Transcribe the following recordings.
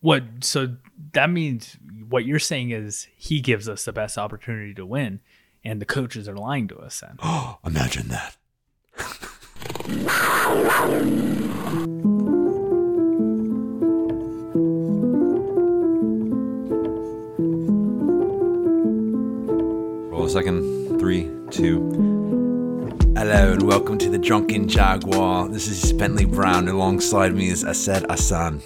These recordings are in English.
What? So that means what you're saying is he gives us the best opportunity to win, and the coaches are lying to us. Then Oh, imagine that. Roll a second. Three, two. Hello and welcome to the Drunken Jaguar. This is Bentley Brown. Alongside me is Asad Hassan.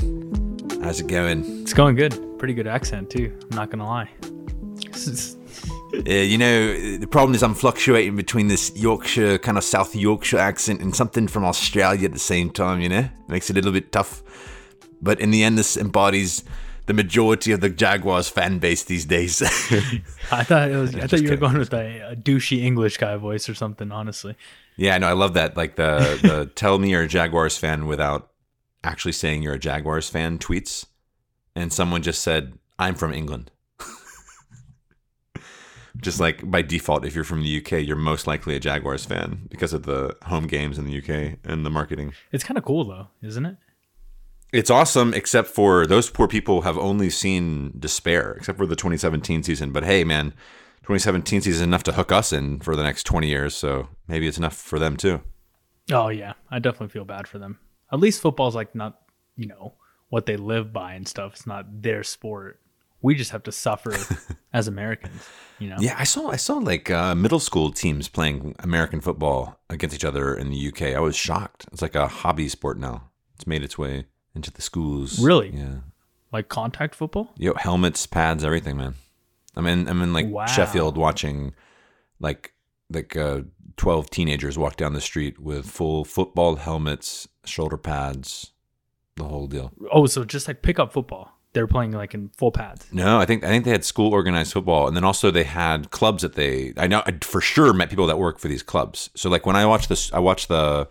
How's it going? it's going good. Pretty good accent too. I'm not gonna lie. This is- Uh, you know, the problem is I'm fluctuating between this Yorkshire, kind of South Yorkshire accent and something from Australia at the same time, you know? Makes it a little bit tough. But in the end, this embodies the majority of the Jaguars fan base these days. I thought it was. I thought you were kidding. going with a, a douchey English guy voice or something. Honestly, yeah, no, I love that. Like the, the tell me you're a Jaguars fan without actually saying you're a Jaguars fan tweets. And someone just said, I'm from England. just like by default, if you're from the UK, you're most likely a Jaguars fan because of the home games in the UK and the marketing. it's kind of cool though, isn't it? It's awesome, except for those poor people have only seen despair, except for the 2017 season. But hey, man, 2017 season is enough to hook us in for the next 20 years, so maybe it's enough for them too. Oh yeah, I definitely feel bad for them. At least football's like not, you know, what they live by and stuff. It's not their sport. We just have to suffer as Americans, you know. Yeah, I saw I saw like uh, middle school teams playing American football against each other in the UK. I was shocked. It's like a hobby sport now. It's made its way into the schools. Really? Yeah. Like contact football. Yo, helmets, pads, everything, man. I'm in I'm in like Wow. Sheffield watching like like uh 12 teenagers walk down the street with full football helmets, shoulder pads, the whole deal. Oh, so just like pickup football. They're playing like in full pads. No, I think I think they had school organized football, and then also they had clubs that they. I know I for sure met people that work for these clubs. So like when I watched this, I watched the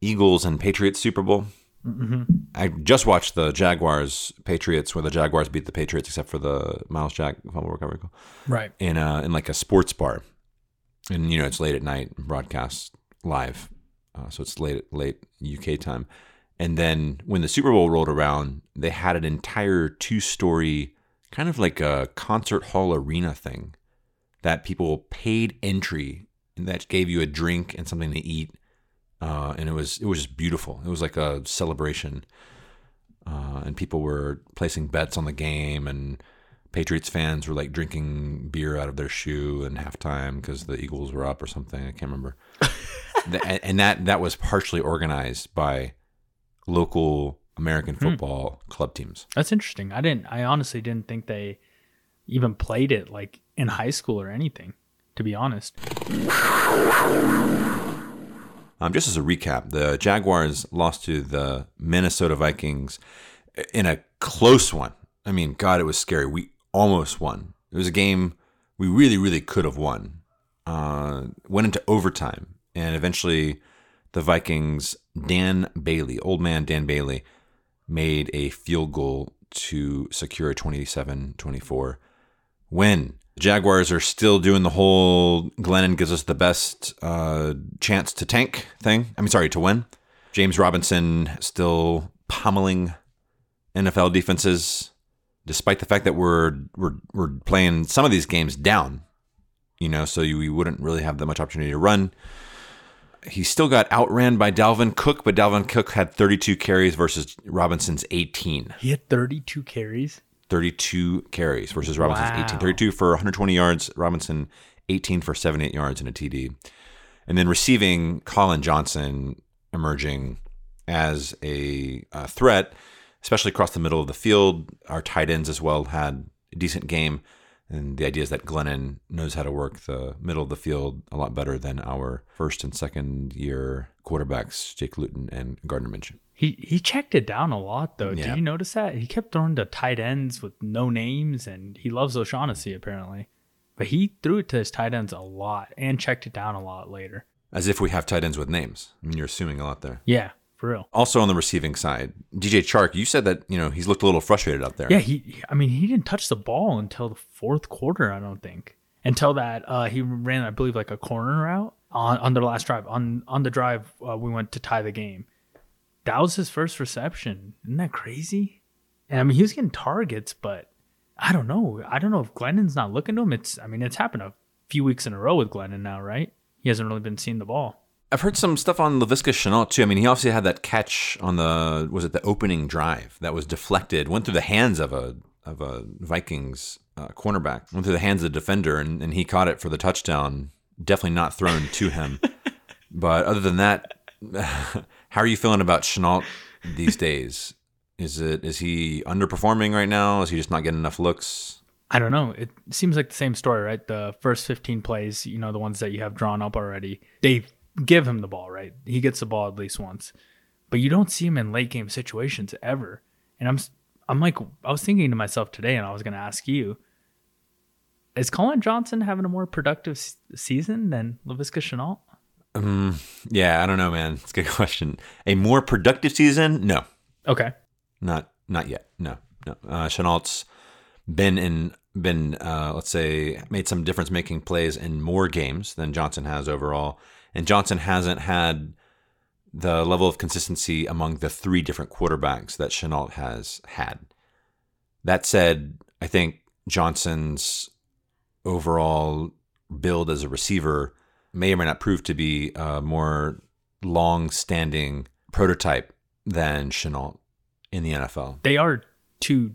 Eagles and Patriots Super Bowl. hmm I just watched the Jaguars Patriots, where the Jaguars beat the Patriots, except for the Myles Jack fumble recovery goal Right. in a in like a sports bar, and you know it's late at night, broadcast live, uh, so it's late late UK time. And then when the Super Bowl rolled around, they had an entire two story, kind of like a concert hall arena thing, that people paid entry and that gave you a drink and something to eat, uh, and it was it was just beautiful. It was like a celebration, uh, and people were placing bets on the game and. Patriots fans were like drinking beer out of their shoe in halftime because the Eagles were up or something. I can't remember. Th- and that that was partially organized by local American football club teams. That's interesting. I didn't. I honestly didn't think they even played it like in high school or anything. To be honest. Um, just as a recap, the Jaguars lost to the Minnesota Vikings in a close one. I mean, God, it was scary. We almost won. It was a game we really, really could have won. Uh, went into overtime, and eventually the Vikings, Dan Bailey, old man Dan Bailey, made a field goal to secure a 27 24 win. Jaguars are still doing the whole Glennon gives us the best uh, chance to tank thing. I mean, sorry, to win. James Robinson still pummeling NFL defenses, despite the fact that we're we're we're playing some of these games down. You know, so you, we wouldn't really have that much opportunity to run. He still got outran by Dalvin Cook, but Dalvin Cook had 32 carries versus Robinson's 18. He had 32 carries. 32 carries versus Robinson's Wow. 18. 32 for 120 yards, Robinson 18 for 78 yards and a TD. And then receiving Collin Johnson emerging as a, uh threat, especially across the middle of the field. Our tight ends as well had a decent game. And the idea is that Glennon knows how to work the middle of the field a lot better than our first and second year quarterbacks, Jake Luton and Gardner Minshew. He he checked it down a lot though. Yeah. Did you notice that? He kept throwing to tight ends with no names and he loves O'Shaughnessy apparently. But he threw it to his tight ends a lot and checked it down a lot later. As if we have tight ends with names. I mean, you're assuming a lot there. Yeah, for real. Also on the receiving side, DJ Chark, you said that you know he's looked a little frustrated out there. Yeah, he I mean he didn't touch the ball until the fourth quarter, I don't think. Until that uh he ran I believe like a corner route on on the last drive. On on the drive uh, we went to tie the game. That was his first reception. Isn't that crazy? And I mean, he was getting targets, but I don't know. I don't know if Glennon's not looking to him. It's, I mean, it's happened a few weeks in a row with Glennon now, right? He hasn't really been seeing the ball. I've heard some stuff on Laviska Shenault too. I mean, he obviously had that catch on the was it the opening drive that was deflected, went through the hands of a of a Vikings uh, cornerback, went through the hands of the defender, and, and he caught it for the touchdown. Definitely not thrown to him. but other than that, how are you feeling about Shenault these days? Is it is he underperforming right now? Is he just not getting enough looks? I don't know. It seems like the same story, right? The first 15 plays, you know, the ones that you have drawn up already, they give him the ball, right? He gets the ball at least once. But you don't see him in late game situations ever. And I'm I'm like I was thinking to myself today and I was going to ask you is Collin Johnson having a more productive season than Laviska Shenault? Um, yeah, I don't know, man. It's a good question. A more productive season? No. Okay. Not not yet. No, no. Uh, Shenault's been in been uh, let's say made some difference making plays in more games than Johnson has overall, and Johnson hasn't had the level of consistency among the three different quarterbacks that Shenault has had. That said, I think Johnson's overall build as a receiver may or may not prove to be a more long-standing prototype than Shenault in the NFL. They are two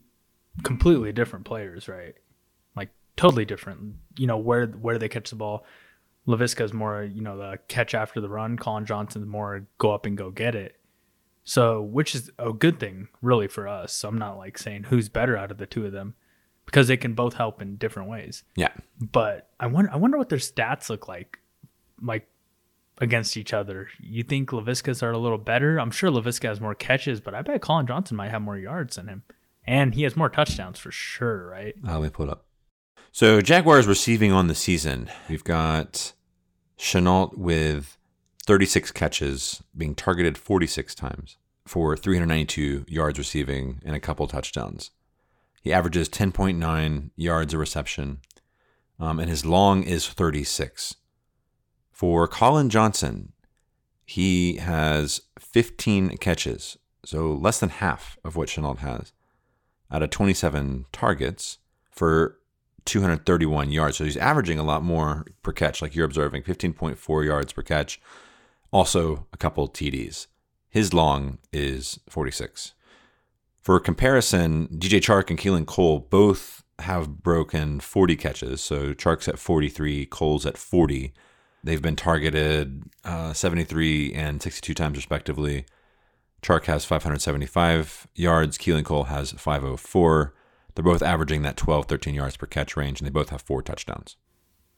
completely different players, right? Like totally different. You know where where they catch the ball. Laviska is more, you know, the catch after the run. Collin Johnson's more go up and go get it. So, which is a good thing, really, for us. So I'm not like saying who's better out of the two of them, because they can both help in different ways. Yeah. But I wonder, I wonder what their stats look like, like against each other. You think Laviska's are a little better? I'm sure Laviska has more catches, but I bet Collin Johnson might have more yards than him, and he has more touchdowns for sure, right? Uh, let me pull it up. So Jaguars receiving on the season, we've got Shenault with 36 catches, being targeted 46 times for 392 yards receiving and a couple touchdowns. He averages 10.9 yards a reception, um, and his long is 36. For Collin Johnson, he has 15 catches, so less than half of what Shenault has, out of 27 targets for 231 yards. So he's averaging a lot more per catch, like you're observing 15.4 yards per catch. Also, a couple TDs. His long is 46. For comparison, DJ Chark and Keelan Cole both have broken 40 catches. So Chark's at 43, Cole's at 40. They've been targeted uh, 73 and 62 times, respectively. Chark has 575 yards. Keelan Cole has 504. They're both averaging that 12, 13 yards per catch range, and they both have four touchdowns.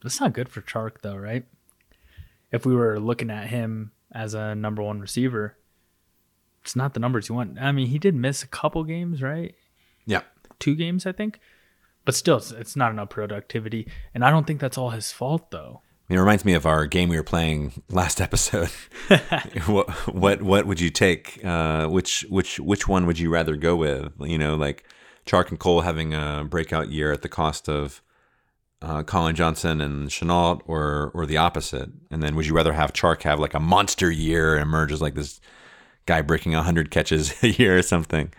That's not good for Chark, though, right? If we were looking at him as a number one receiver, it's not the numbers you want. I mean, he did miss a couple games, right? Yeah. Two games, I think. But still, it's, it's not enough productivity. And I don't think that's all his fault, though. I mean, it reminds me of our game we were playing last episode. what what what would you take? Uh, which which which one would you rather go with? You know, like Chark and Cole having a breakout year at the cost of uh, Collin Johnson and Shenault, or or the opposite? And then would you rather have Chark have like a monster year and emerge as like this guy breaking hundred catches a year or something,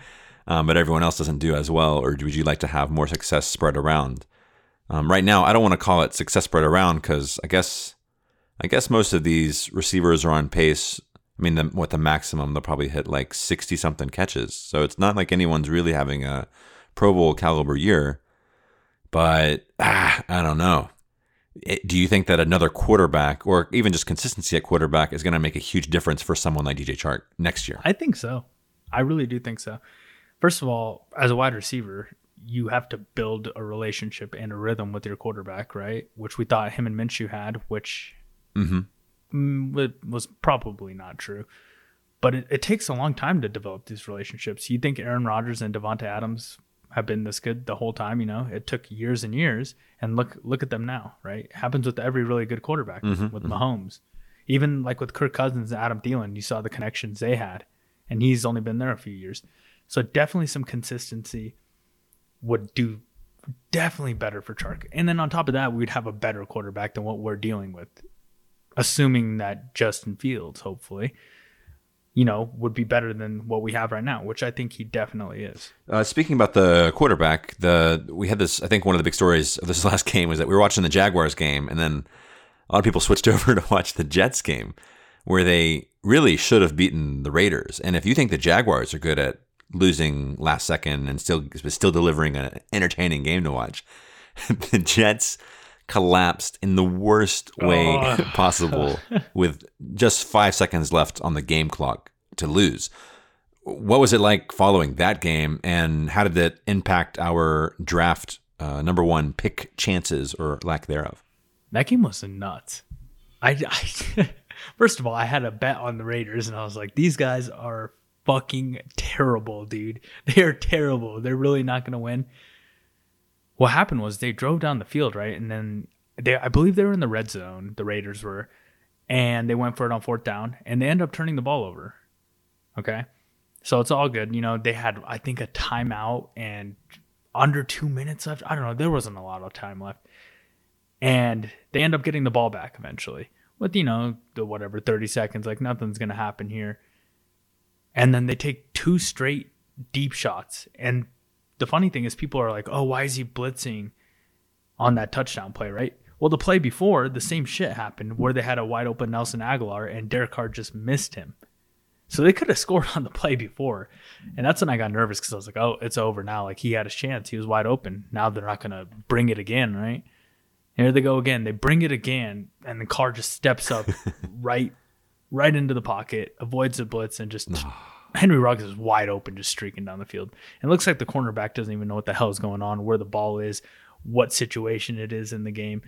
um, but everyone else doesn't do as well, or would you like to have more success spread around? Um, right now, I don't want to call it success spread around because I guess I guess most of these receivers are on pace I mean, the, what the maximum they'll probably hit like sixty something catches. So it's not like anyone's really having a Pro Bowl caliber year. But ah, I don't know. It, do you think that another quarterback, or even just consistency at quarterback, is going to make a huge difference for someone like DJ Chark next year? I think so. I really do think so. First of all, as a wide receiver, you have to build a relationship and a rhythm with your quarterback, right? Which we thought him and Minshew had, which mm-hmm. Mm, was probably not true. But it, it takes a long time to develop these relationships. You think Aaron Rodgers and Davante Adams have been this good the whole time. You know, it took years and years, and look look at them now. Right, it happens with every really good quarterback mm-hmm, with mm-hmm. Mahomes, even like with Kirk Cousins and Adam Thielen. You saw the connections they had, and he's only been there a few years. So definitely some consistency would do definitely better for Chark. And then on top of that, we'd have a better quarterback than what we're dealing with, assuming that Justin Fields, hopefully you know, would be better than what we have right now, which I think he definitely is. Uh, speaking about the quarterback, the we had this. I think one of the big stories of this last game was that we were watching the Jaguars game, and then a lot of people switched over to watch the Jets game, where they really should have beaten the Raiders. And if you think the Jaguars are good at losing last second and still still delivering an entertaining game to watch, the Jets collapsed in the worst way Oh. possible with just five seconds left on the game clock to lose. What was it like following that game, and how did it impact our draft uh, number one pick chances or lack thereof? That game was nuts. I, I first of all, I had a bet on the Raiders, and I was like, these guys are fucking terrible, dude. They are terrible. They're really not going to win. What happened was they drove down the field, right, and then they, I believe they were in the red zone. The Raiders were, and they went for it on fourth down, and they end up turning the ball over. Okay, so it's all good. You know, they had I think a timeout and under two minutes left. I don't know. There wasn't a lot of time left and they end up getting the ball back eventually with you know the whatever 30 seconds like nothing's going to happen here and then they take two straight deep shots and the funny thing is people are like oh why is he blitzing on that touchdown play right? Well the play before the same shit happened where they had a wide open Nelson Agholor and Derek Carr just missed him. So they could have scored on the play before. And that's when I got nervous because I was like oh it's over now. Like he had his chance. He was wide open. Now they're not going to bring it again right? Here they go again. They bring it again, and the Carr just steps up right, right into the pocket, avoids the blitz, and just Henry Ruggs is wide open, just streaking down the field. It looks like the cornerback doesn't even know what the hell is going on, where the ball is, what situation it is in the game.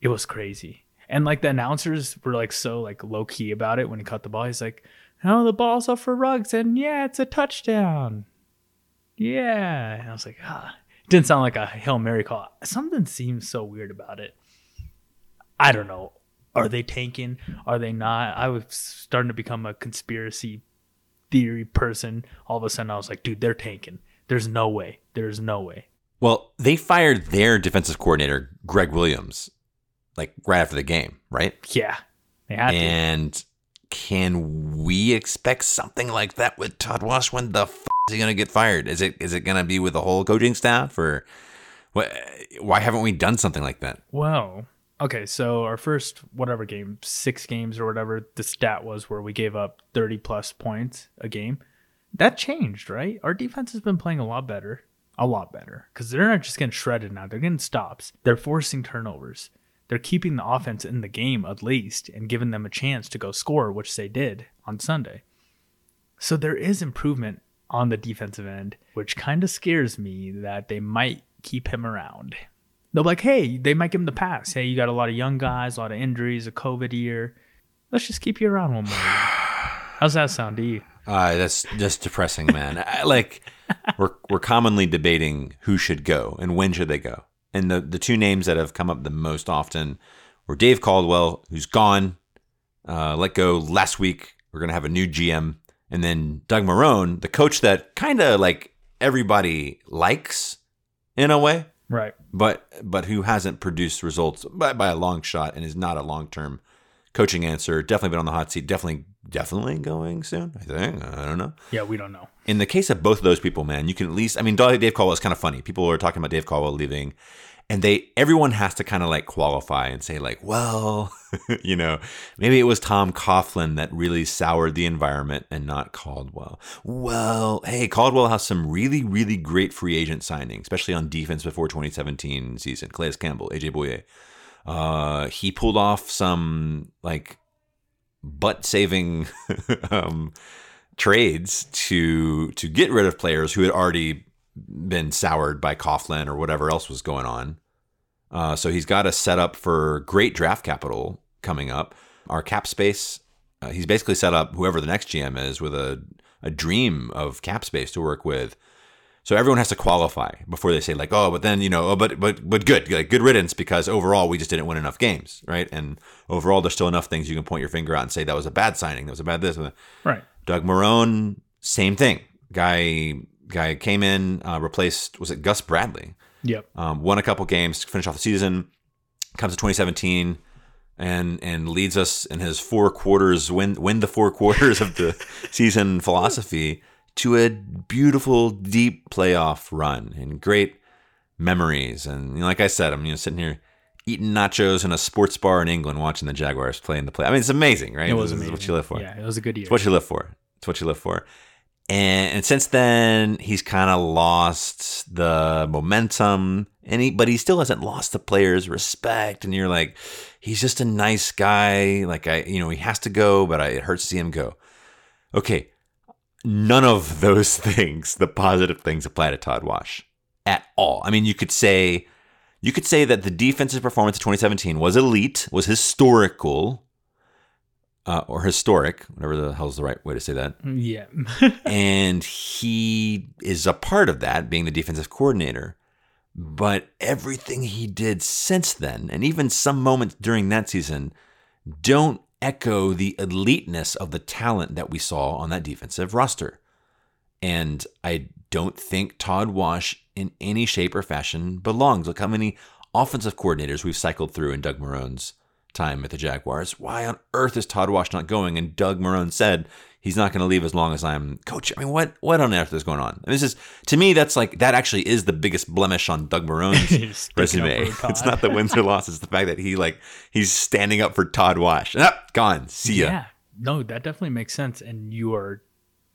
It was crazy, and like the announcers were like so like low key about it when he caught the ball. He's like, "Oh, the ball's up for Ruggs, and yeah, it's a touchdown." Yeah, and I was like, ah. It didn't sound like a Hail Mary call. Something seems so weird about it. I don't know. Are they tanking? Are they not? I was starting to become a conspiracy theory person. All of a sudden, I was like, dude, they're tanking. There's no way. There's no way. Well, they fired their defensive coordinator, Gregg Williams, like right after the game, right? Yeah, they had to. And can we expect something like that with Todd Wash? When the f- is he going to get fired? Is it is it going to be with the whole coaching staff, or what? Why haven't we done something like that? Well, okay, so our first whatever game, six games or whatever the stat was where we gave up 30 plus points a game. That changed, right? Our defense has been playing a lot better. A lot better. Because they're not just getting shredded now. They're getting stops. They're forcing turnovers. They're keeping the offense in the game at least and giving them a chance to go score, which they did on Sunday. So there is improvement on the defensive end, which kind of scares me that they might keep him around. They'll be like, hey, they might give him the pass. Hey, you got a lot of young guys, a lot of injuries, a COVID year. Let's just keep you around one more year. How's that sound to you? Uh, that's just depressing, man. I, like we're we're commonly debating who should go and when should they go. And the the two names that have come up the most often were Dave Caldwell, who's gone, uh, let go last week. We're gonna have a new GM, and then Doug Marrone, the coach that kind of like everybody likes in a way, Right. but but who hasn't produced results by, by a long shot and is not a long term coaching answer. Definitely been on the hot seat. Definitely definitely going soon. I think I don't know Yeah, we don't know. in the case of both of those people, man, you can at least. I mean, Dave Caldwell is kind of funny. People are talking about Dave Caldwell leaving, and they everyone has to kind of like qualify and say like, well, you know, maybe it was Tom Coughlin that really soured the environment and not Caldwell. Well, hey, Caldwell has some really really great free agent signings, especially on defense before 2017 season. Calais Campbell, AJ Bouye. Uh, he pulled off some like butt saving um, trades to to get rid of players who had already been soured by Coughlin or whatever else was going on. Uh, so he's got a setup for great draft capital coming up. Our cap space, uh, he's basically set up whoever the next GM is with a a dream of cap space to work with. So everyone has to qualify before they say like, oh, but then you know, oh, but but but good, like good riddance because overall we just didn't win enough games, right? And overall there's still enough things you can point your finger out and say that was a bad signing, that was a bad this. Right. Doug Marrone, same thing. Guy guy came in, uh, replaced was it Gus Bradley? Yep. Um, won a couple games, finished off the season. Comes to 2017, and and leads us in his four quarters win win the four quarters of the season philosophy to a beautiful deep playoff run and great memories. And you know, like I said, I'm you know sitting here eating nachos in a sports bar in England watching the Jaguars play in the play. I mean, it's amazing, right? It was This is amazing. what you live for. Yeah, it was a good year. It's what you live for. It's what you live for. And, and since then, he's kind of lost the momentum, and he, but he still hasn't lost the players' respect. And you're like, he's just a nice guy. Like I, you know, he has to go, but I, it hurts to see him go. Okay, none of those things, the positive things, apply to Todd Wash at all. I mean, you could say, you could say that the defensive performance of 2017 was elite, was historical, uh, or historic, whatever the hell's the right way to say that. yeah. and he is a part of that, being the defensive coordinator. But everything he did since then, and even some moments during that season, don't echo the eliteness of the talent that we saw on that defensive roster. And I don't think Todd Wash, in any shape or fashion, belongs. Look how many offensive coordinators we've cycled through in Doug Marrone's time at the Jaguars. Why on earth is Todd Wash not going? And Doug Marrone said he's not going to leave as long as I'm coach. I mean, what what on earth is going on? And this is to me, that's like that actually is the biggest blemish on Doug Marrone's He's sticking up resume. It's not the wins or losses; it's the fact that he like he's standing up for Todd Wash. And, ah, gone. See ya. Yeah. No, that definitely makes sense. And you are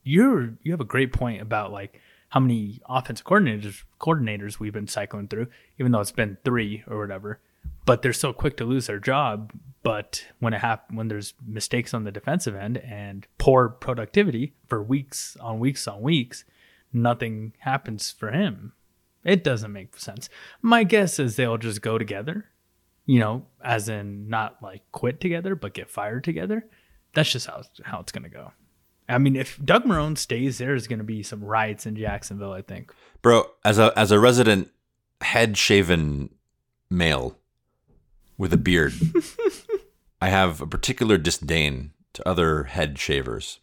you're you have a great point about like how many offensive coordinators coordinators we've been cycling through, even though it's been three or whatever. But they're so quick to lose their job. But when it hap- when there's mistakes on the defensive end and poor productivity for weeks on weeks on weeks, nothing happens for him. It doesn't make sense. My guess is they'll just go together, you know, as in not like quit together, but get fired together. That's just how how it's gonna go. I mean, if Doug Marrone stays, there's gonna be some riots in Jacksonville. I think. Bro, as a as a resident head shaven male with a beard, I have a particular disdain to other head shavers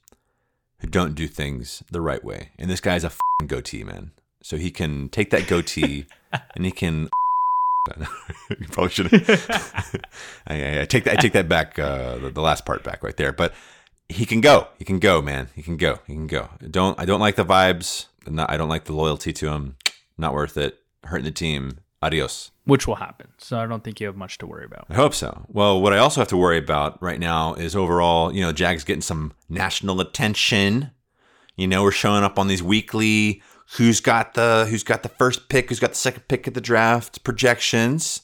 who don't do things the right way. And this guy's a goatee man, so he can take that goatee and he can. you probably should. I, I, I take that. I take that back. Uh, the, the last part back right there, but he can go. He can go, man. He can go. He can go. Don't. I don't like the vibes. Not, I don't like the loyalty to him. Not worth it. Hurting the team. Adios. Which will happen. So I don't think you have much to worry about. I hope so. Well, what I also have to worry about right now is overall, you know, Jags getting some national attention. You know, we're showing up on these weekly who's got the who's got the first pick, who's got the second pick at the draft projections.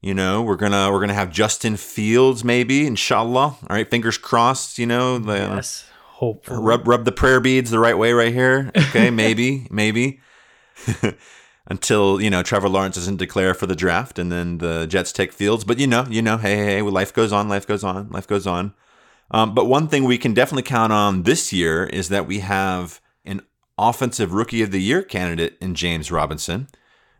You know, we're gonna we're gonna have Justin Fields maybe, inshallah. All right, fingers crossed. You know, the, Yes, hopefully. rub rub the prayer beads the right way right here. Okay, maybe, maybe. Until you know Trevor Lawrence doesn't declare for the draft, and then the Jets take Fields. But you know, you know, hey, hey, hey, life goes on, life goes on, life goes on. Um, but one thing we can definitely count on this year is that we have an offensive rookie of the year candidate in James Robinson.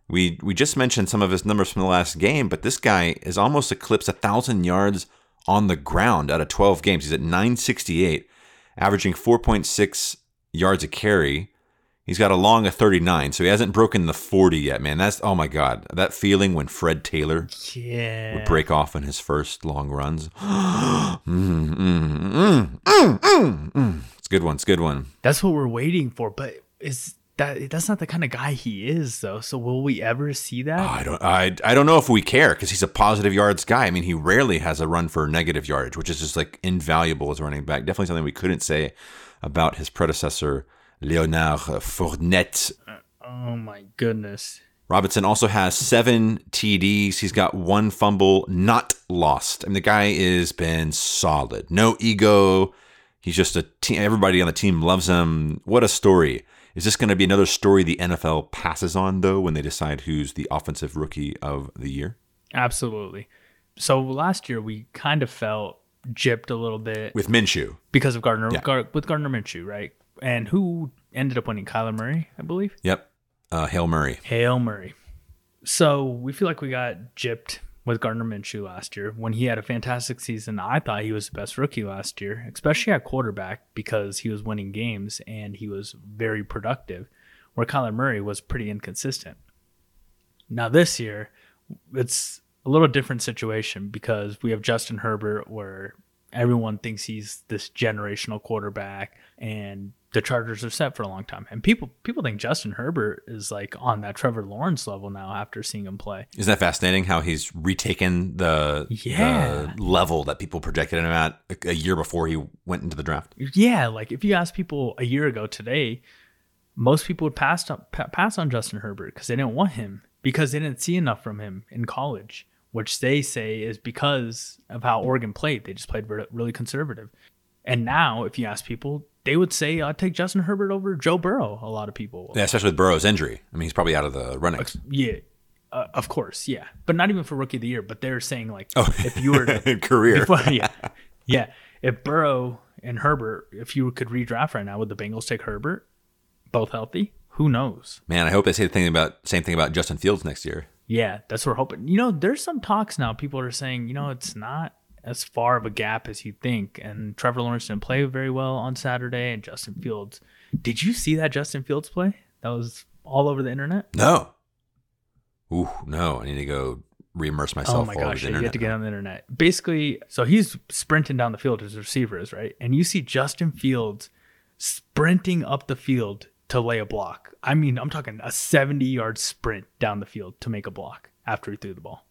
We we just mentioned some of his numbers from the last game, but this guy has almost eclipsed a thousand yards on the ground out of 12 games. He's at 968, averaging 4.6 yards a carry. He's got a long of 39, so he hasn't broken the 40 yet, man. That's oh my god, that feeling when Fred Taylor yeah. would break off in his first long runs. mm, mm, mm. It's a good one. It's a good one. That's what we're waiting for. But is that that's not the kind of guy he is though. So will we ever see that? I don't. I, I don't know if we care because he's a positive yards guy. I mean, he rarely has a run for negative yardage, which is just like invaluable as a running back. Definitely something we couldn't say about his predecessor, Leonard Fournette. Uh, oh my goodness. Robinson also has seven TDs. He's got one fumble not lost. I mean, the guy has been solid. No ego. He's just a team. Everybody on the team loves him. What a story. Is this going to be another story the NFL passes on, though, when they decide who's the offensive rookie of the year? Absolutely. So last year we kind of felt gypped a little bit With Minshew. because of Gardner Yeah. Gar- with Gardner Minshew, right? And who ended up winning? Kyler Murray, I believe. Yep. Uh, Hail Murray. Hail Murray. So we feel like we got gypped with Gardner Minshew last year when he had a fantastic season. I thought he was the best rookie last year, especially at quarterback because he was winning games and he was very productive, where Kyler Murray was pretty inconsistent. Now this year, it's a little different situation because we have Justin Herbert where everyone thinks he's this generational quarterback and the Chargers are set for a long time. And people people think Justin Herbert is like on that Trevor Lawrence level now after seeing him play. Isn't that fascinating how he's retaken the, Yeah. the level that people projected him at a, a year before he went into the draft? Yeah, like if you ask people a year ago today, most people would pass on, pass on Justin Herbert because they didn't want him because they didn't see enough from him in college, which they say is because of how Oregon played. They just played really conservative. And now, if you ask people, they would say I'd take Justin Herbert over Joe Burrow. A lot of people. will. Yeah, especially with Burrow's injury. I mean, he's probably out of the running. Yeah, uh, of course, yeah, but not even for rookie of the year. But they're saying like, Oh. if you were to Career. before- yeah, yeah, if Burrow and Herbert, if you could redraft right now, would the Bengals take Herbert, both healthy? Who knows? Man, I hope they say the thing about same thing about Justin Fields next year. Yeah, that's what we're hoping. You know, there's some talks now. People are saying, you know, it's not as far of a gap as you think. And Trevor Lawrence didn't play very well on Saturday, and Justin Fields. Did you see that Justin Fields play? That was all over the internet. No. Ooh, no. I need to go re-immerse oh myself. Oh my gosh, yeah, you have to get on the internet. Basically, so he's sprinting down the field as receivers, right? And you see Justin Fields sprinting up the field to lay a block. I mean, I'm talking a 70 yard sprint down the field to make a block after he threw the ball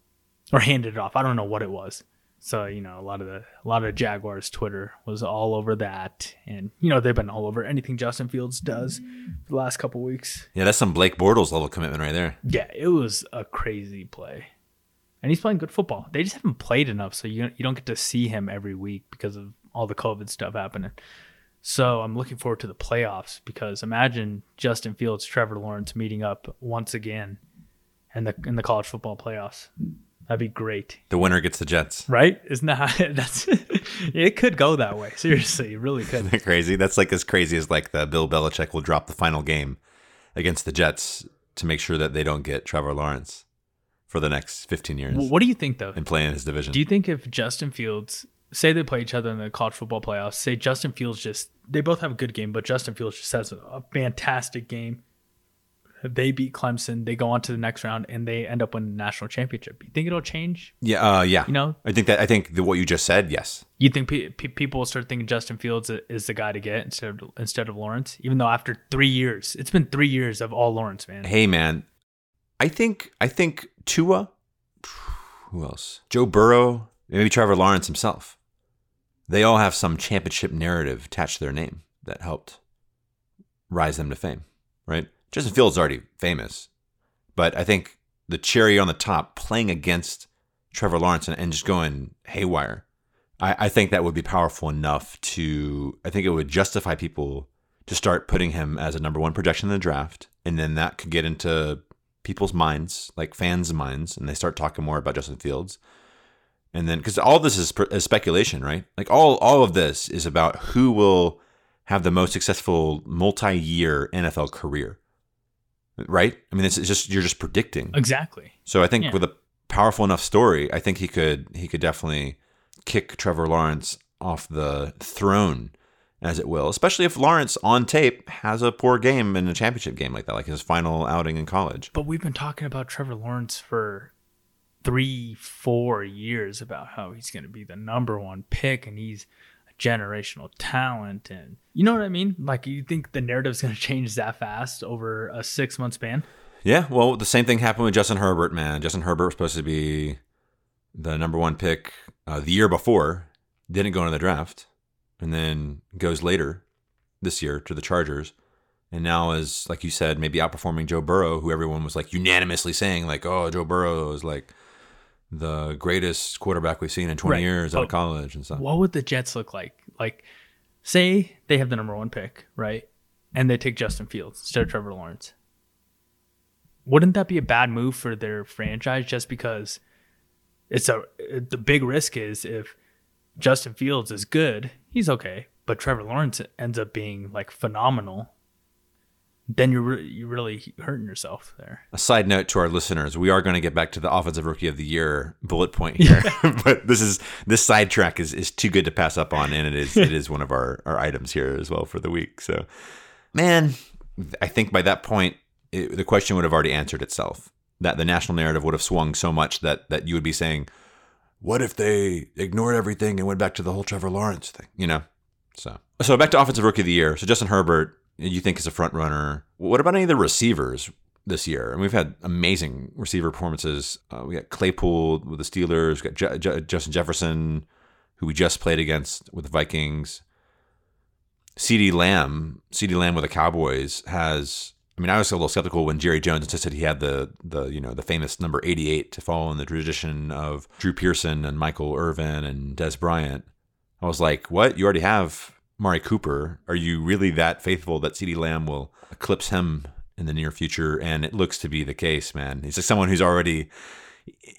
or handed it off. I don't know what it was. So you know, a lot of the a lot of Jaguars Twitter was all over that, and you know they've been all over anything Justin Fields does for the last couple weeks. Yeah, that's some Blake Bortles level commitment right there. Yeah, it was a crazy play. And he's playing good football. They just haven't played enough, so you you don't get to see him every week because of all the COVID stuff happening. So I'm looking forward to the playoffs because imagine Justin Fields, Trevor Lawrence meeting up once again in the in the college football playoffs. That'd be great, The winner gets the Jets. right? Isn't that that's it? Could go that way. Seriously, it really could. Isn't that crazy? That's like as crazy as like the Bill Belichick will drop the final game against the Jets to make sure that they don't get Trevor Lawrence for the next 15 years What do you think though? and play in his division. Do you think if Justin Fields, say they play each other in the college football playoffs, say Justin Fields just, they both have a good game, but Justin Fields just has a, a fantastic game. They beat Clemson, they go on to the next round, and they end up winning the national championship. You think it'll change? yeah, uh, yeah. You know, I think that I think that what you just said, yes. you think pe- pe- people will start thinking Justin Fields is the guy to get instead of instead of Lawrence, even though after three years, it's been three years of all Lawrence, man. Hey man, I think I think Tua, who else? Joe Burrow, maybe Trevor Lawrence himself. They all have some championship narrative attached to their name that helped rise them to fame, right? Justin Fields is already famous, but I think the cherry on the top, playing against Trevor Lawrence and, and just going haywire, I, I think that would be powerful enough to. I think it would justify people to start putting him as a number one projection in the draft, and then that could get into people's minds, like fans' minds, and they start talking more about Justin Fields. And then, because all this is, is speculation, right? Like all all of this is about who will have the most successful multi-year NFL career, right? I mean, it's, it's just you're just predicting. Exactly. So I think Yeah. with a powerful enough story, I think he could he could definitely kick Trevor Lawrence off the throne, as it will. Especially if Lawrence on tape has a poor game in a championship game like that, like his final outing in college. But we've been talking about Trevor Lawrence for three, four years about how he's going to be the number one pick and he's generational talent. And you know what I mean? Like, you think the narrative's going to change that fast over a six month span? Yeah, well, the same thing happened with Justin Herbert, man. Justin Herbert was supposed to be the number one pick uh, the year before, didn't go into the draft, and then goes later this year to the Chargers. And now is, like you said, maybe outperforming Joe Burrow, who everyone was like unanimously saying, like, oh, Joe Burrow is like the greatest quarterback we've seen in 20 Right. years out of college and stuff. What would the Jets look like? Like, say they have the number one pick, right? And they take Justin Fields instead of Trevor Lawrence. Wouldn't that be a bad move for their franchise just because it's a the big risk is if Justin Fields is good, he's okay, but Trevor Lawrence ends up being like phenomenal, then you're re- you're really hurting yourself there. A side note to our listeners: we are going to get back to the offensive rookie of the year bullet point here, but this is this sidetrack is is too good to pass up on, and it is it is one of our our items here as well for the week. So, man, I think by that point it, the question would have already answered itself. that the national narrative would have swung so much that that you would be saying, "What if they ignored everything and went back to the whole Trevor Lawrence thing?" You know. So so back to offensive rookie of the year. So Justin Herbert, you think is a front runner. What about any of the receivers this year? And we've had amazing receiver performances. Uh, we got Claypool with the Steelers. We got Je- Je- Justin Jefferson, who we just played against with the Vikings. CeeDee Lamb, CeeDee Lamb with the Cowboys has. I mean, I was a little skeptical when Jerry Jones insisted he had the the you know the famous number eighty eight to follow in the tradition of Drew Pearson and Michael Irvin and Dez Bryant. I was like, what? You already have Amari Cooper. Are you really that faithful that CeeDee Lamb will eclipse him in the near future? And it looks to be the case, man. He's like someone who's already,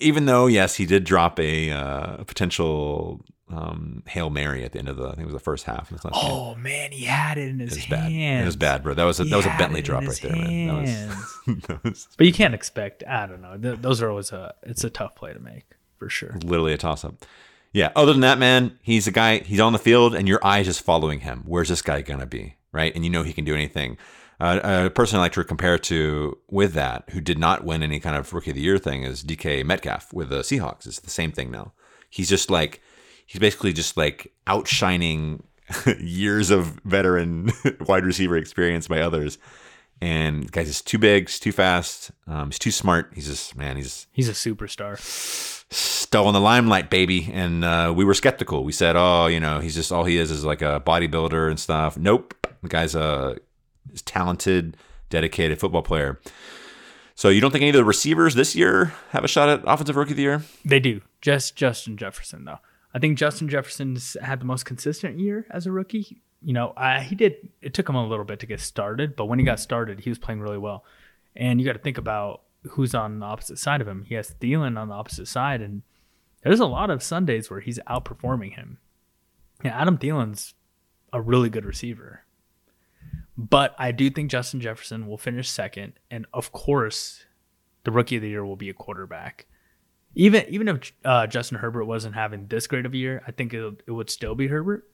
even though yes, he did drop a, uh, a potential um, hail mary at the end of the. I think it was the first half. Last game. Oh man, he had it in his It was hands. bad. It was bad, bro. That was a, He that was a Bentley drop right there, man. That was, that was But you can't expect. I don't know. Th- those are always a. It's a tough play to make for sure. literally a toss up. Yeah. Other than that, man, he's a guy. He's on the field, and your eye is just following him. Where's this guy gonna be? Right, and you know he can do anything. Uh, a person I like to compare to with that, who did not win any kind of rookie of the year thing, is DK Metcalf with the Seahawks. It's the same thing now. He's just like he's basically just like outshining years of veteran wide receiver experience by others. And guy's just too big, he's too fast, um, he's too smart. He's just man, he's He's a superstar. Still in the limelight, baby. And uh, we were skeptical. We said, oh, you know, he's just all he is is like a bodybuilder and stuff. Nope, the guy's a talented, dedicated football player. So you don't think any of the receivers this year have a shot at offensive rookie of the year? They do. Just Justin Jefferson though. I think Justin Jefferson's had the most consistent year as a rookie. You know, uh, he did. It took him a little bit to get started, but when he got started, he was playing really well. And you got to think about who's on the opposite side of him. He has Thielen on the opposite side, and there's a lot of Sundays where he's outperforming him. Yeah, Adam Thielen's a really good receiver. But I do think Justin Jefferson will finish second, and of course, the rookie of the year will be a quarterback. Even even if uh, Justin Herbert wasn't having this great of a year, I think it, it would still be Herbert,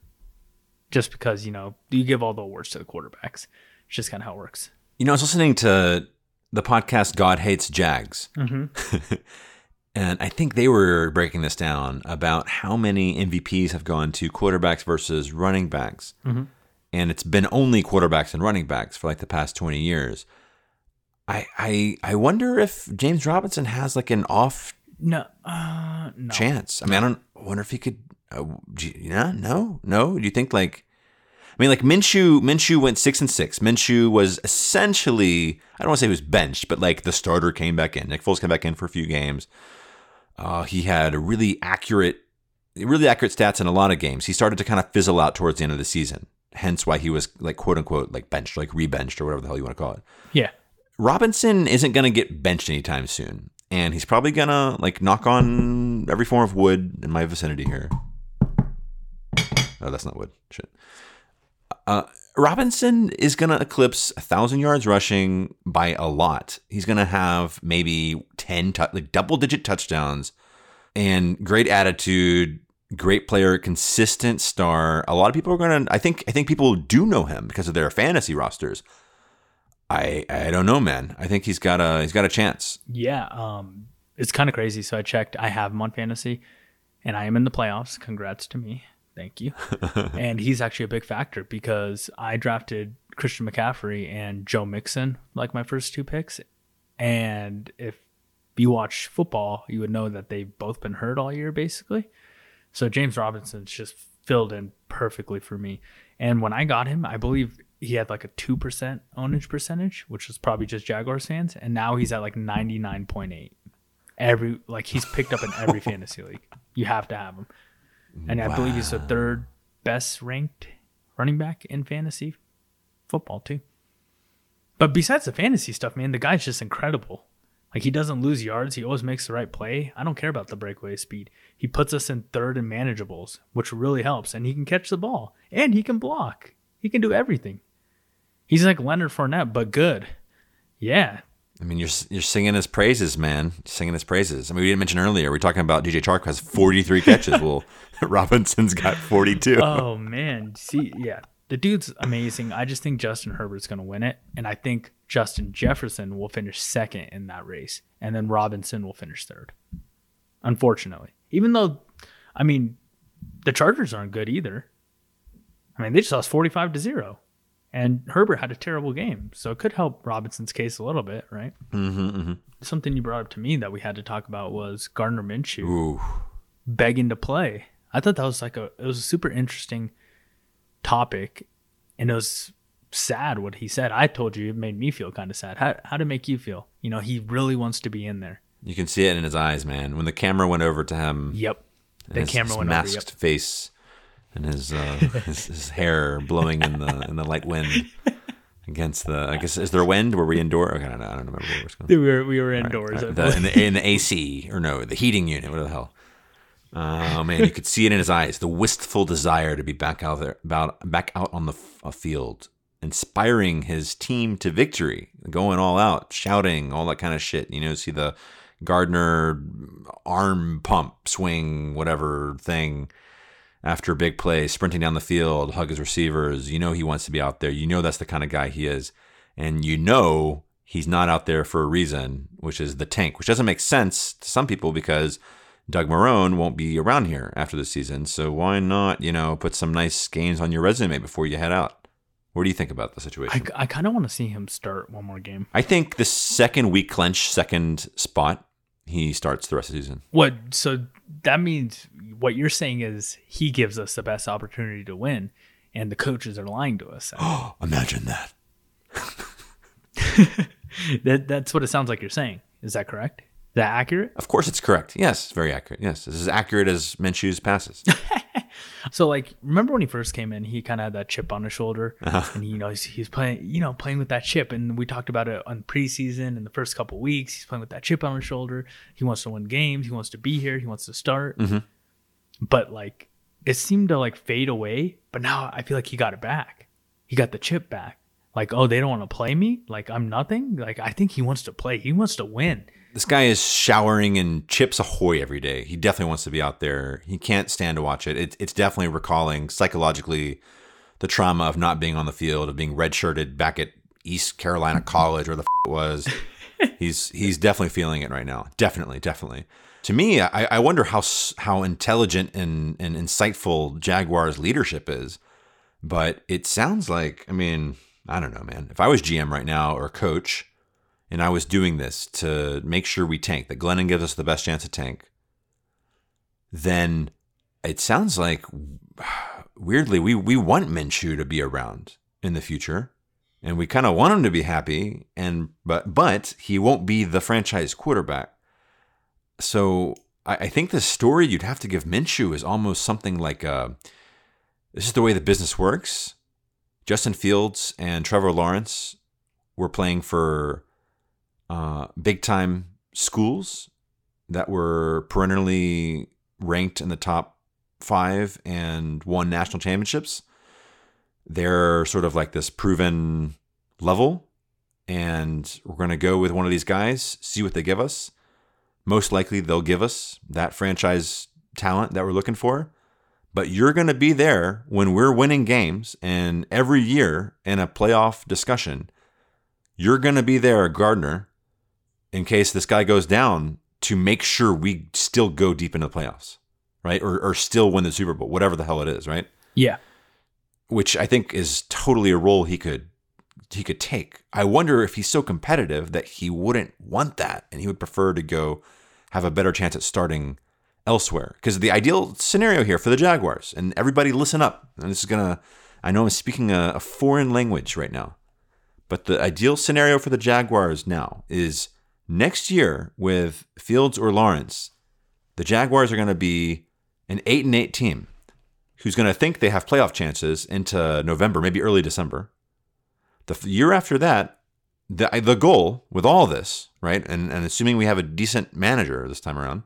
just because you know you give all the awards to the quarterbacks. It's just kind of how it works. You know, I was listening to the podcast God Hates Jags. Mm-hmm. and I think they were breaking this down about how many MVPs have gone to quarterbacks versus running backs. Mm-hmm. And it's been only quarterbacks and running backs for like the past 20 years. I, I I wonder if James Robinson has like an off No, uh, no. chance. I mean, I don't I wonder if he could. Uh, you- yeah, no, no. Do you think like? I mean, like Minshew. Minshew went six and six. Minshew was essentially. I don't want to say he was benched, but like the starter came back in. Nick Foles came back in for a few games. Uh, he had a really accurate, really accurate stats in a lot of games. He started to kind of fizzle out towards the end of the season. Hence why he was like quote unquote like benched, like rebenched or whatever the hell you want to call it. Yeah, Robinson isn't going to get benched anytime soon. And he's probably going to like knock on every form of wood in my vicinity here. Oh, that's not wood. Shit. Uh, Robinson is going to eclipse a thousand yards rushing by a lot. He's going to have maybe 10, tou- like double digit touchdowns and great attitude, great player, consistent star. A lot of people are going to, I think, I think people do know him because of their fantasy rosters. I I don't know, man. I think he's got a he's got a chance. yeah. Um, it's kind of crazy. So I checked. I have him on fantasy, and I am in the playoffs. Congrats to me. Thank you. and he's actually a big factor because I drafted Christian McCaffrey and Joe Mixon like my first two picks. And if you watch football, you would know that they've both been hurt all year, basically. So James Robinson's just filled in perfectly for me. And when I got him, I believe he had like a 2% ownage percentage, which was probably just Jaguars fans. And now he's at like 99.8. Every, like he's picked up in every fantasy league. You have to have him. And I believe he's the third best ranked running back in fantasy football, too. But besides the fantasy stuff, man, the guy's just incredible. Like he doesn't lose yards. He always makes the right play. I don't care about the breakaway speed. He puts us in third and manageables, which really helps. And he can catch the ball and he can block. He can do everything. He's like Leonard Fournette, but good. Yeah. I mean, you're you're singing his praises, man. Singing his praises. I mean, we didn't mention earlier. We are talking about DJ Chark has 43 catches. well, Robinson's got 42. Oh man. See, yeah. The dude's amazing. I just think Justin Herbert's going to win it. And I think Justin Jefferson will finish second in that race. And then Robinson will finish third. Unfortunately. Even though, I mean, the Chargers aren't good either. I mean, they just lost 45 to 0. And Herbert had a terrible game. So it could help Robinson's case a little bit, right? Mm-hmm, mm-hmm. Something you brought up to me that we had to talk about was Gardner Minshew Ooh. begging to play. I thought that was like a it was a super interesting topic, and it was sad what he said. I told you it made me feel kind of sad. How how did it make you feel? You know, he really wants to be in there. You can see it in his eyes, man. When the camera went over to him, Yep, the his, camera his went masked over. Yep. face and his, uh, his his hair blowing in the in the light wind against the. I guess is there wind? Were we indoor? Okay, I don't, know. I don't remember where we're going. We were we were indoors. Uh, I the, in, the, in the AC or no, the heating unit. What the hell? Oh man, you could see it in his eyes. The wistful desire to be back out there, about back out on the f- field, inspiring his team to victory, going all out, shouting, all that kind of shit. You know, see the Gardner arm pump swing, whatever thing after a big play, sprinting down the field, hug his receivers. You know he wants to be out there. You know that's the kind of guy he is. And you know he's not out there for a reason, which is the tank, which doesn't make sense to some people because Doug Marrone won't be around here after the season. So why not, you know, put some nice games on your resume before you head out? What do you think about the situation? I, I kind of want to see him start one more game. I think the second week clench, second spot, he starts the rest of the season. What? So that means what you're saying is he gives us the best opportunity to win, and the coaches are lying to us. Oh, imagine that. that that's what it sounds like you're saying. Is that correct? Is that accurate? Of course, it's correct. Yes, very accurate. Yes, is as accurate as Minshew's passes. So like, remember when he first came in, he kind of had that chip on his shoulder, uh-huh. and you know he's, he's playing, you know, playing with that chip. And we talked about it on preseason in the first couple weeks. He's playing with that chip on his shoulder. He wants to win games. He wants to be here. He wants to start. Mm-hmm. But like, it seemed to like fade away. But now I feel like he got it back. He got the chip back. Like, oh, they don't want to play me. Like I'm nothing. Like I think he wants to play. He wants to win. This guy is showering in Chips Ahoy every day. He definitely wants to be out there. He can't stand to watch it. it it's definitely recalling psychologically the trauma of not being on the field, of being redshirted back at East Carolina College, or the f- it was. he's he's definitely feeling it right now. Definitely, definitely. To me, I, I wonder how how intelligent and, and insightful Jaguars leadership is. But it sounds like, I mean, I don't know, man. If I was GM right now or coach, and I was doing this to make sure we tank, that Glennon gives us the best chance to tank, then it sounds like weirdly we we want Minshew to be around in the future, and we kind of want him to be happy, and but but he won't be the franchise quarterback. So I, I think the story you'd have to give Minshew is almost something like uh, this is the way the business works. Justin Fields and Trevor Lawrence were playing for uh, big time schools that were perennially ranked in the top five and won national championships. They're sort of like this proven level, and we're going to go with one of these guys, see what they give us. Most likely, they'll give us that franchise talent that we're looking for. But you're going to be there when we're winning games, and every year in a playoff discussion, you're going to be there, Gardner, in case this guy goes down to make sure we still go deep into the playoffs, right? Or, or still win the Super Bowl, whatever the hell it is, right? Yeah. Which I think is totally a role he could he could take. I wonder if he's so competitive that he wouldn't want that and he would prefer to go have a better chance at starting elsewhere. Because the ideal scenario here for the Jaguars, and everybody listen up, and this is gonna I know I'm speaking a, a foreign language right now. But the ideal scenario for the Jaguars now is next year with Fields or Lawrence, the Jaguars are going to be an 8 and 8 team who's going to think they have playoff chances into November, maybe early December. The year after that, the the goal with all this, right? And and assuming we have a decent manager this time around,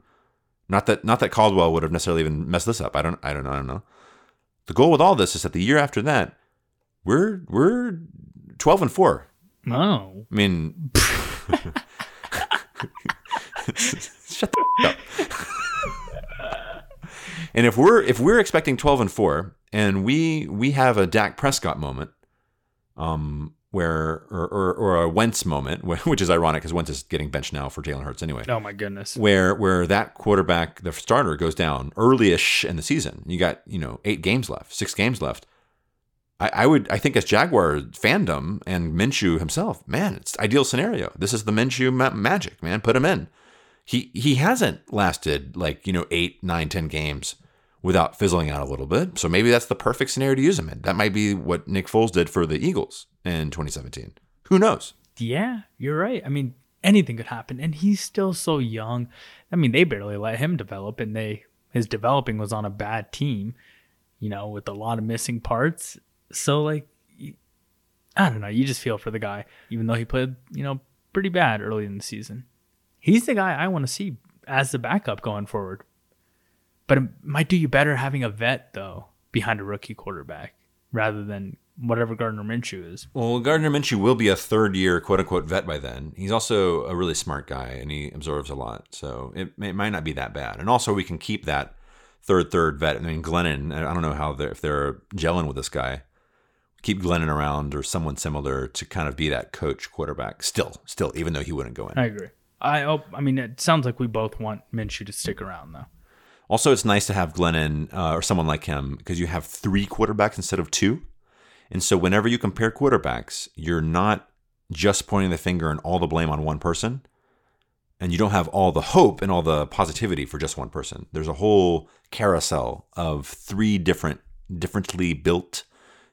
not that not that Caldwell would have necessarily even messed this up. I don't I don't know, I don't know. The goal with all this is that the year after that, we're we're 12 and 4. No. I mean, shut the up. and if we're if we're expecting 12 and 4 and we we have a Dak Prescott moment, um, where or or, or a Wentz moment, which is ironic because Wentz is getting benched now for Jalen Hurts anyway. Oh my goodness. Where where that quarterback, the starter, goes down early-ish in the season. You got you know eight games left, six games left. I, I would I think as Jaguar fandom and Minshew himself, man, it's ideal scenario. This is the Minshew ma- magic, man. Put him in. He he hasn't lasted like you know eight, nine, ten games without fizzling out a little bit. So maybe that's the perfect scenario to use him in. That might be what Nick Foles did for the Eagles in 2017. Who knows? Yeah, you're right. I mean, anything could happen, and he's still so young. I mean, they barely let him develop, and they his developing was on a bad team, you know, with a lot of missing parts. So like, I don't know. You just feel for the guy, even though he played, you know, pretty bad early in the season. He's the guy I want to see as the backup going forward. But it might do you better having a vet though behind a rookie quarterback rather than whatever Gardner Minshew is. Well, Gardner Minshew will be a third year quote unquote vet by then. He's also a really smart guy and he absorbs a lot. So it, it might not be that bad. And also, we can keep that third, third vet. I mean, Glennon, I don't know how they're, if they're gelling with this guy. Keep Glennon around or someone similar to kind of be that coach quarterback still, still, even though he wouldn't go in. I agree. I hope, I mean, it sounds like we both want Minshew to stick around though. Also, it's nice to have Glennon uh, or someone like him because you have three quarterbacks instead of two. And so, whenever you compare quarterbacks, you're not just pointing the finger and all the blame on one person. And you don't have all the hope and all the positivity for just one person. There's a whole carousel of three different, differently built,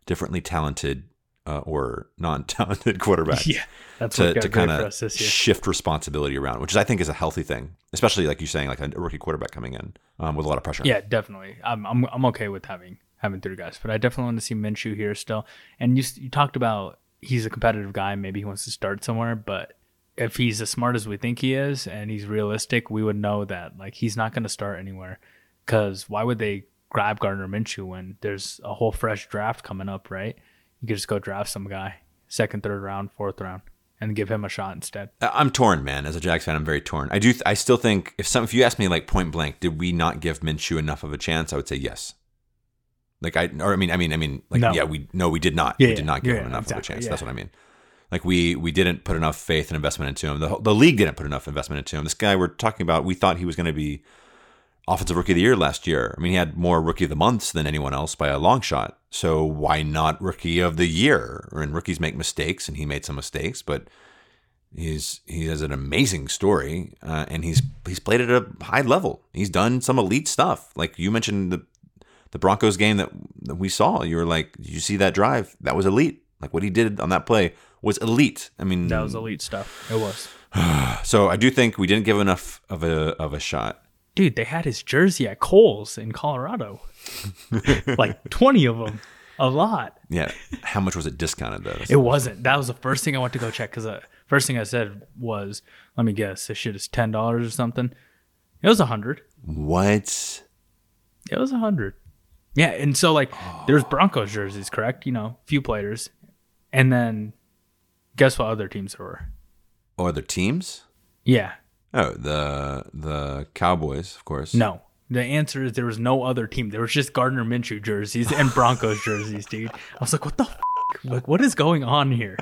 differently talented, uh, or non-talented quarterbacks. Yeah, that's to, to kind of us this year. shift responsibility around, which I think is a healthy thing, especially like you're saying, like a rookie quarterback coming in um, with a lot of pressure. Yeah, definitely. I'm I'm I'm okay with having having three guys, but I definitely want to see Minshew here still. And you you talked about he's a competitive guy, maybe he wants to start somewhere, but if he's as smart as we think he is and he's realistic, we would know that like he's not going to start anywhere. Because why would they grab Gardner Minshew when there's a whole fresh draft coming up, right? You could just go draft some guy, second, third round, fourth round, and give him a shot instead. I'm torn, man. As a Jags fan, I'm very torn. I do. Th- I still think if some, if you ask me like point blank, did we not give Minshew enough of a chance? I would say yes. Like I, or I mean, I mean, I mean, like No. yeah, we no, we did not. Yeah, we did not give yeah, him enough of a chance. yeah. That's what I mean. Like we we didn't put enough faith and investment into him. The the league didn't put enough investment into him. This guy we're talking about, we thought he was going to be offensive rookie of the year last year. I mean, he had more rookie of the months than anyone else by a long shot. So why not rookie of the year? And rookies make mistakes, and he made some mistakes, but he's he has an amazing story, uh, and he's he's played at a high level. He's done some elite stuff. Like you mentioned the the Broncos game that, that we saw. You were like, did you see that drive? That was elite. Like what he did on that play was elite. I mean, That was elite stuff. It was. so I do think we didn't give enough of a of a shot. Dude, they had his jersey at Kohl's in Colorado. like 20 of them. A lot. Yeah, how much was it discounted though? It wasn't. That was the first thing I went to go check because the uh, first thing I said was, let me guess, this shit is $10 or something. It was a 100 what? It was a 100 Yeah. And so, like, there's Broncos jerseys, correct? You know, few players. And then guess what other teams there were? Oh, other teams? Yeah. Oh, the the Cowboys, of course. No. The answer is there was no other team. There was just Gardner Minshew jerseys and Broncos jerseys, dude. I was like, what the f-? Like, what is going on here?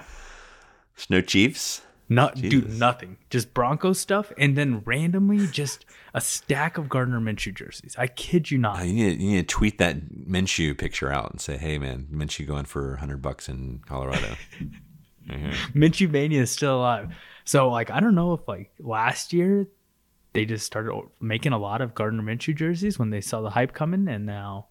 There's no Chiefs. Not dude, nothing. Just Broncos stuff, and then randomly just a stack of Gardner Minshew jerseys. I kid you not. Uh, you need you need to tweet that Minshew picture out and say, "Hey, man, Minshew going for hundred bucks in Colorado." Minshew mania is still alive. So like, I don't know if like last year they just started making a lot of Gardner Minshew jerseys when they saw the hype coming, and now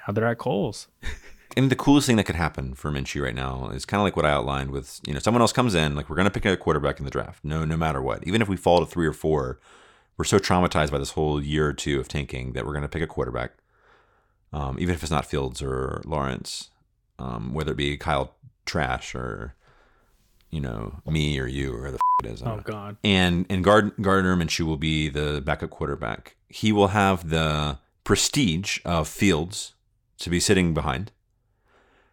now they're at Kohl's. I mean, the coolest thing that could happen for Minshew right now is kind of like what I outlined with, you know, someone else comes in, like we're to pick a quarterback in the draft, no, no matter what. Even if we fall to three or four, we're so traumatized by this whole year or two of tanking that we're to pick a quarterback, um, even if it's not Fields or Lawrence, um, whether it be Kyle Trask or, you know, me or you or the f- it is. Oh. God. and and Gard- Gardner Minshew will be the backup quarterback. He will have the prestige of Fields to be sitting behind.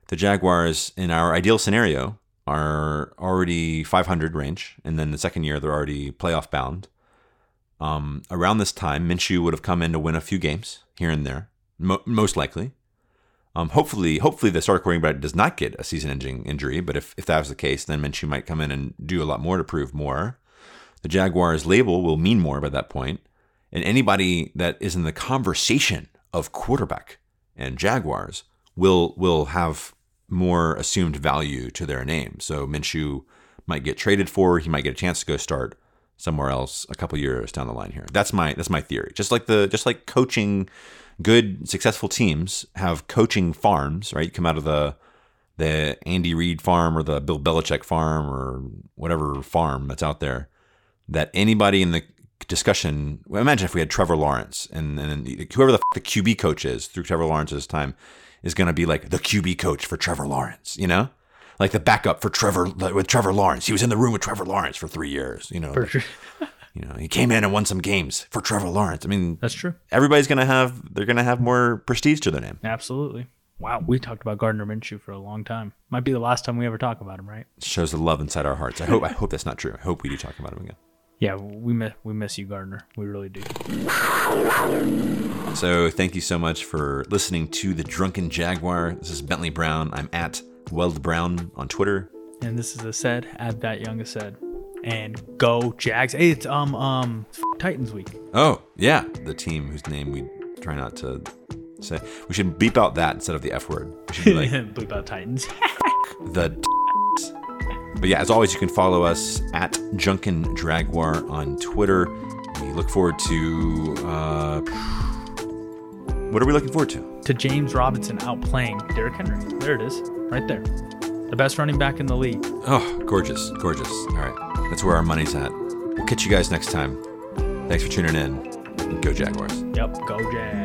The Jaguars, in our ideal scenario, are already 500 range, and then the second year they're already playoff bound. Um, around this time, Minshew would have come in to win a few games here and there, mo- most likely. Um, hopefully, hopefully the starter quarterback does not get a season-ending injury. But if, if that was the case, then Minshew might come in and do a lot more to prove more. The Jaguars label will mean more by that point, and anybody that is in the conversation of quarterback and Jaguars will will have more assumed value to their name. So Minshew might get traded for, he might get a chance to go start somewhere else a couple years down the line here. That's my that's my theory. Just like the just like coaching good successful teams have coaching farms, right? You come out of the the Andy Reid farm or the Bill Belichick farm or whatever farm that's out there. That anybody in the discussion, well, imagine if we had Trevor Lawrence and, and whoever the, the QB coach is through Trevor Lawrence's time is going to be like the QB coach for Trevor Lawrence, you know? Like the backup for Trevor with Trevor Lawrence. He was in the room with Trevor Lawrence for three years, you know. For sure. you know, he came in and won some games for Trevor Lawrence. I mean, That's true. everybody's gonna have they're gonna have more prestige to their name. Absolutely. Wow, we talked about Gardner Minshew for a long time. Might be the last time we ever talk about him, right? Shows the love inside our hearts. I hope I hope that's not true. I hope we do talk about him again. Yeah, we miss we miss you, Gardner. We really do. So thank you so much for listening to the Drunken Jaguar. This is Bentley Brown. I'm at Weld Brown on Twitter. And this is a said at that young a said. And go Jags. Hey, it's um um Titans week. Oh yeah, the team whose name we try not to say. We should beep out that instead of the F word. We should be like Bleep out Titans. the. But yeah, as always, you can follow us at Drunken Jaguar on Twitter. We look forward to. Uh, what are we looking forward to? to James Robinson outplaying Derrick Henry. There it is, right there. The best running back in the league. Oh, gorgeous, gorgeous. All right, that's where our money's at. We'll catch you guys next time. Thanks for tuning in. Go Jaguars. Yep, go Jags.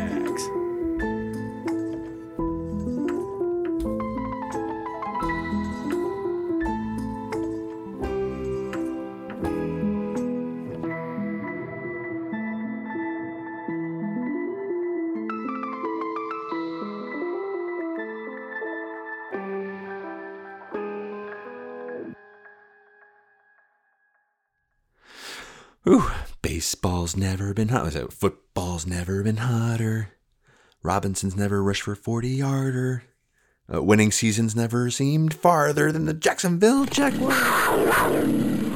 Baseball's never been hot. Football's never been hotter? Robinson's never rushed for 40 yarder. Uh, winning seasons never seemed farther than the Jacksonville Jaguars.